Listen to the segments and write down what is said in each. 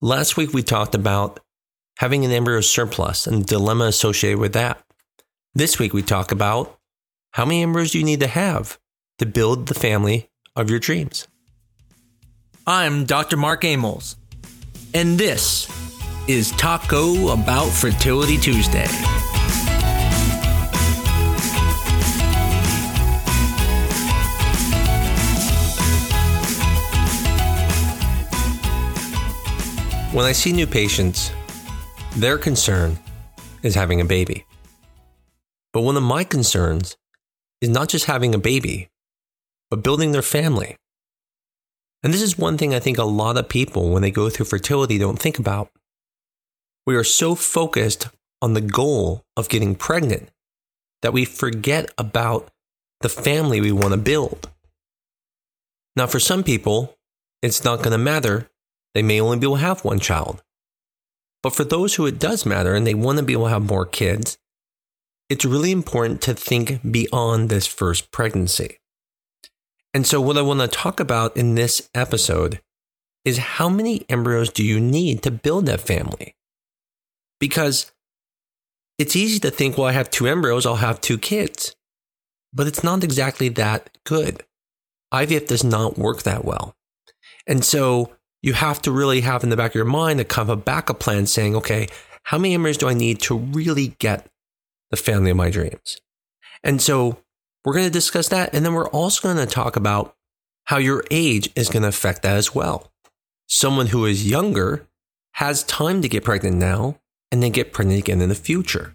Last week, we talked about having an embryo surplus and the dilemma associated with that. This week, we talk about how many embryos you need to have to build the family of your dreams. I'm Dr. Mark Amols, and this is Taco About Fertility Tuesday. When I see new patients, their concern is having a baby. But one of my concerns is not just having a baby, but building their family. And this is one thing I think a lot of people, when they go through fertility, don't think about. We are so focused on the goal of getting pregnant that we forget about the family we want to build. Now, for some people, it's not going to matter they may only be able to have one child. But for those who it does matter and they want to be able to have more kids, it's really important to think beyond this first pregnancy. And so, what I want to talk about in this episode is how many embryos do you need to build that family? Because it's easy to think, well, I have two embryos, I'll have two kids. But it's not exactly that good. IVF does not work that well. And so, you have to really have in the back of your mind a kind of a backup plan saying, okay, how many embryos do I need to really get the family of my dreams? And so we're going to discuss that. And then we're also going to talk about how your age is going to affect that as well. Someone who is younger has time to get pregnant now and then get pregnant again in the future.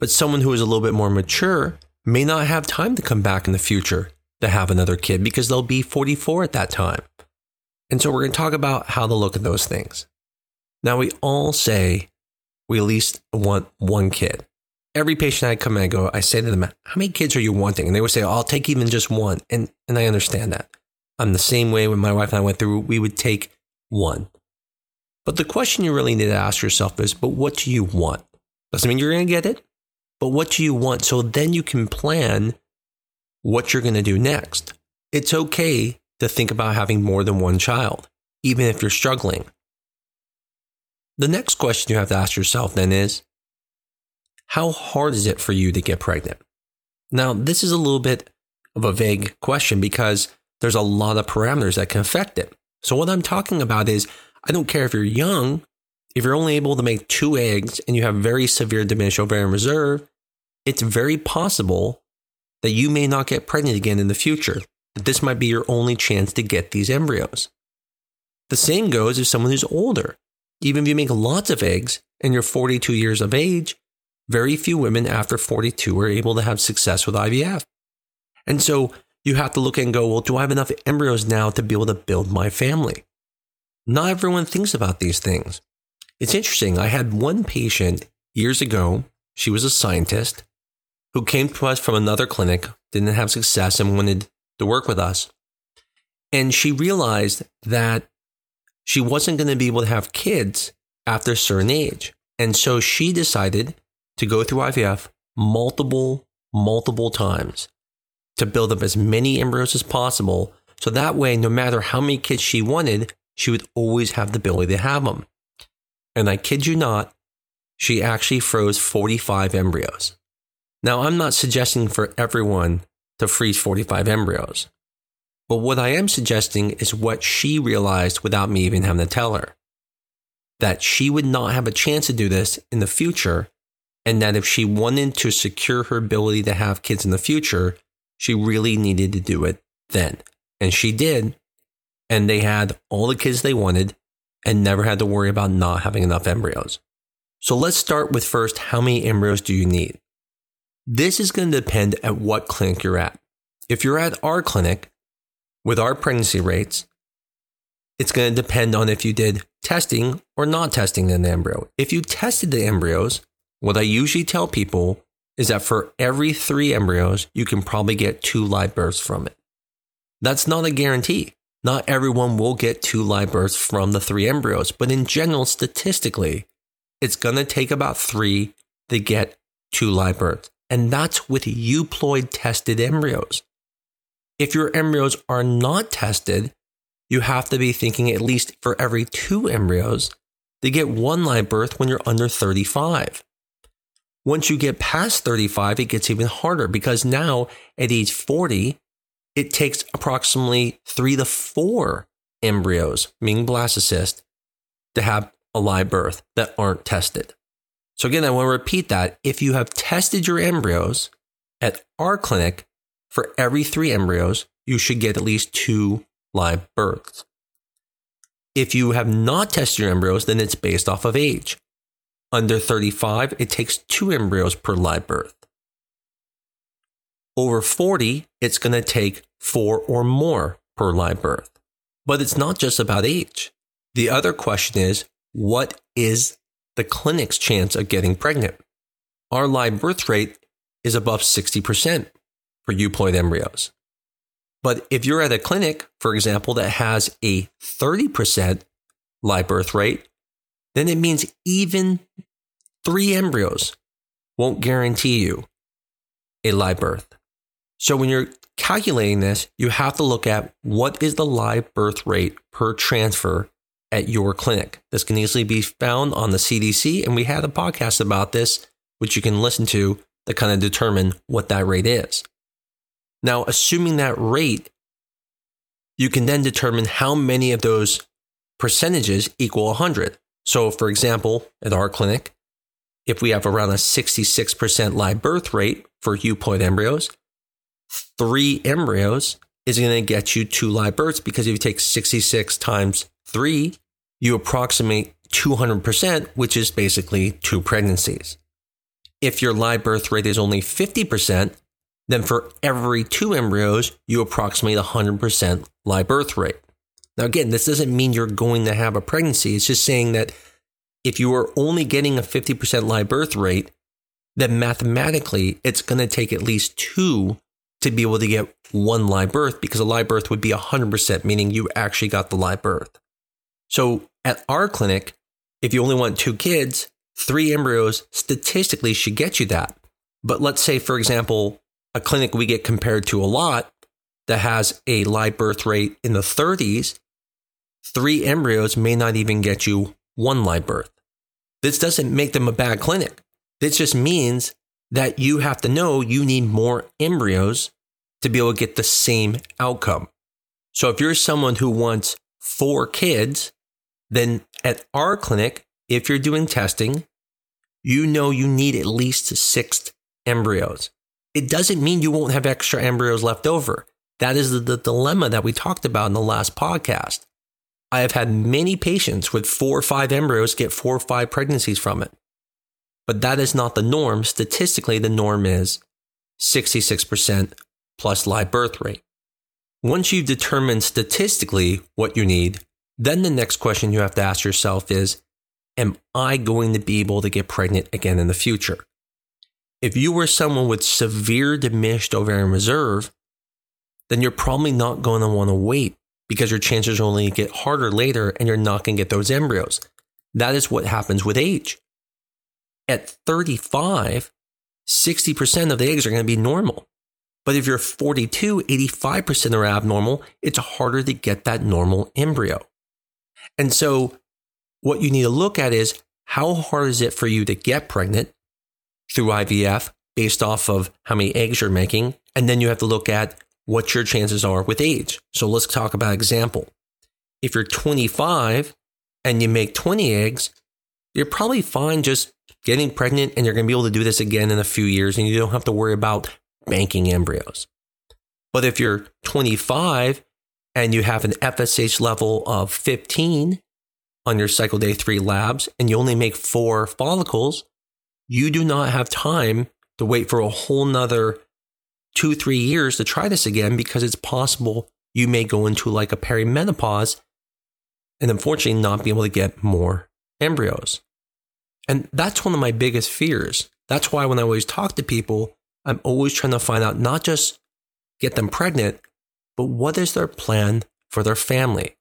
But someone who is a little bit more mature may not have time to come back in the future to have another kid because they'll be 44 at that time. And so we're going to talk about how to look at those things. Now, we all say we at least want one kid. Every patient I come in, I go, I say to them, How many kids are you wanting? And they would say, oh, I'll take even just one. And, and I understand that. I'm the same way when my wife and I went through, we would take one. But the question you really need to ask yourself is, But what do you want? Doesn't mean you're going to get it, but what do you want? So then you can plan what you're going to do next. It's okay to think about having more than one child, even if you're struggling. The next question you have to ask yourself then is how hard is it for you to get pregnant? Now, this is a little bit of a vague question because there's a lot of parameters that can affect it. So, what I'm talking about is I don't care if you're young, if you're only able to make two eggs and you have very severe diminished ovarian reserve, it's very possible that you may not get pregnant again in the future that this might be your only chance to get these embryos. The same goes if someone who's older. Even if you make lots of eggs and you're 42 years of age, very few women after 42 are able to have success with IVF. And so you have to look and go, well, do I have enough embryos now to be able to build my family? Not everyone thinks about these things. It's interesting. I had one patient years ago, she was a scientist who came to us from another clinic, didn't have success, and wanted to work with us. And she realized that she wasn't going to be able to have kids after a certain age. And so she decided to go through IVF multiple, multiple times to build up as many embryos as possible. So that way, no matter how many kids she wanted, she would always have the ability to have them. And I kid you not, she actually froze 45 embryos. Now, I'm not suggesting for everyone to freeze 45 embryos. But what I am suggesting is what she realized without me even having to tell her that she would not have a chance to do this in the future. And that if she wanted to secure her ability to have kids in the future, she really needed to do it then. And she did. And they had all the kids they wanted and never had to worry about not having enough embryos. So let's start with first how many embryos do you need? This is going to depend at what clinic you're at. If you're at our clinic with our pregnancy rates, it's going to depend on if you did testing or not testing an embryo. If you tested the embryos, what I usually tell people is that for every three embryos, you can probably get two live births from it. That's not a guarantee. Not everyone will get two live births from the three embryos, but in general, statistically, it's going to take about three to get two live births and that's with euploid tested embryos. If your embryos are not tested, you have to be thinking at least for every two embryos to get one live birth when you're under 35. Once you get past 35, it gets even harder because now at age 40, it takes approximately three to four embryos, meaning blastocyst, to have a live birth that aren't tested. So again, I want to repeat that. If you have tested your embryos at our clinic, for every three embryos, you should get at least two live births. If you have not tested your embryos, then it's based off of age. Under 35, it takes two embryos per live birth. Over 40, it's going to take four or more per live birth. But it's not just about age. The other question is what is the clinic's chance of getting pregnant? Our live birth rate is above 60% for euploid embryos. But if you're at a clinic, for example, that has a 30% live birth rate, then it means even three embryos won't guarantee you a live birth. So when you're calculating this, you have to look at what is the live birth rate per transfer at your clinic. This can easily be found on the CDC, and we had a podcast about this, which you can listen to to kind of determine what that rate is. Now, assuming that rate, you can then determine how many of those percentages equal 100. So, for example, at our clinic, if we have around a 66% live birth rate for euploid embryos, three embryos is going to get you two live births because if you take 66 times three, you approximate 200%, which is basically two pregnancies. If your live birth rate is only 50%, then for every two embryos, you approximate 100% live birth rate. Now, again, this doesn't mean you're going to have a pregnancy. It's just saying that if you are only getting a 50% live birth rate, then mathematically it's going to take at least two to be able to get one live birth because a live birth would be 100%, meaning you actually got the live birth. So at our clinic, if you only want two kids, three embryos statistically should get you that. But let's say, for example, a clinic we get compared to a lot that has a live birth rate in the 30s, three embryos may not even get you one live birth. This doesn't make them a bad clinic. This just means that you have to know you need more embryos to be able to get the same outcome. So if you're someone who wants four kids, then at our clinic, if you're doing testing, you know you need at least six embryos. It doesn't mean you won't have extra embryos left over. That is the, the dilemma that we talked about in the last podcast. I have had many patients with four or five embryos get four or five pregnancies from it. But that is not the norm. Statistically, the norm is 66% plus live birth rate. Once you've determined statistically what you need, then the next question you have to ask yourself is Am I going to be able to get pregnant again in the future? If you were someone with severe diminished ovarian reserve, then you're probably not going to want to wait because your chances only get harder later and you're not going to get those embryos. That is what happens with age. At 35, 60% of the eggs are going to be normal. But if you're 42, 85% are abnormal, it's harder to get that normal embryo. And so, what you need to look at is how hard is it for you to get pregnant through IVF based off of how many eggs you're making. And then you have to look at what your chances are with age. So let's talk about example. If you're 25 and you make 20 eggs, you're probably fine just getting pregnant and you're going to be able to do this again in a few years and you don't have to worry about banking embryos. But if you're 25 and you have an FSH level of 15 on your cycle day three labs and you only make four follicles, you do not have time to wait for a whole nother two, three years to try this again because it's possible you may go into like a perimenopause and unfortunately not be able to get more embryos. And that's one of my biggest fears. That's why when I always talk to people, I'm always trying to find out not just get them pregnant, but what is their plan for their family?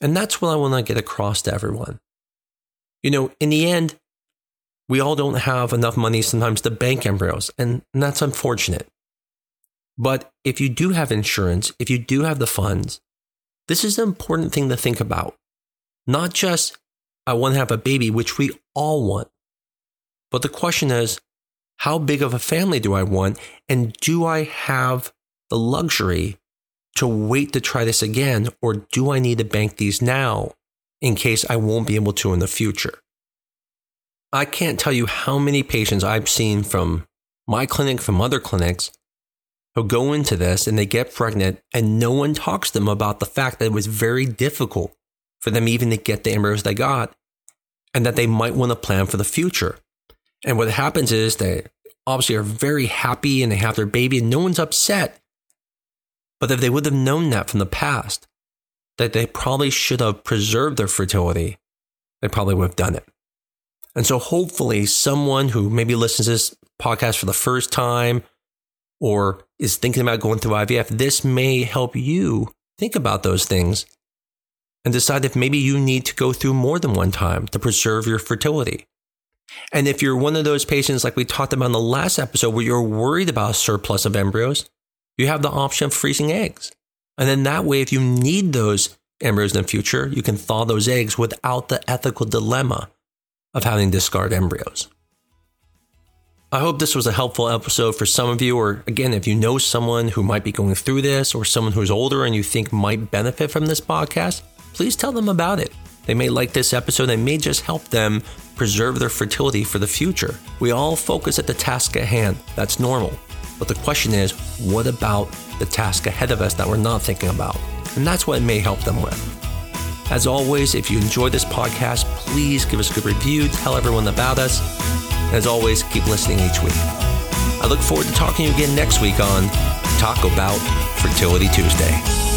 And that's what I want to get across to everyone. You know, in the end, we all don't have enough money sometimes to bank embryos, and, that's unfortunate. But if you do have insurance, if you do have the funds, this is an important thing to think about. Not just, I want to have a baby, which we all want, but the question is, how big of a family do I want? And do I have the luxury to wait to try this again? Or do I need to bank these now in case I won't be able to in the future? I can't tell you how many patients I've seen from my clinic, from other clinics, who go into this and they get pregnant, and no one talks to them about the fact that it was very difficult for them even to get the embryos they got, and that they might want to plan for the future. And what happens is they obviously are very happy and they have their baby, and no one's upset. But if they would have known that from the past, that they probably should have preserved their fertility, they probably would have done it. And so hopefully someone who maybe listens to this podcast for the first time or is thinking about going through IVF, this may help you think about those things and decide if maybe you need to go through more than one time to preserve your fertility. And if you're one of those patients, like we talked about in the last episode, where you're worried about surplus of embryos, you have the option of freezing eggs. And then that way, if you need those embryos in the future, you can thaw those eggs without the ethical dilemma of having discard embryos. I hope this was a helpful episode for some of you, or again, if you know someone who might be going through this or someone who's older and you think might benefit from this podcast, please tell them about it. They may like this episode and may just help them preserve their fertility for the future. We all focus at the task at hand. That's normal. But the question is, what about the task ahead of us that we're not thinking about? And that's what it may help them with. As always, if you enjoy this podcast, please give us a good review, tell everyone about us. And as always, keep listening each week. I look forward to talking to you again next week on Talk About Fertility Tuesday.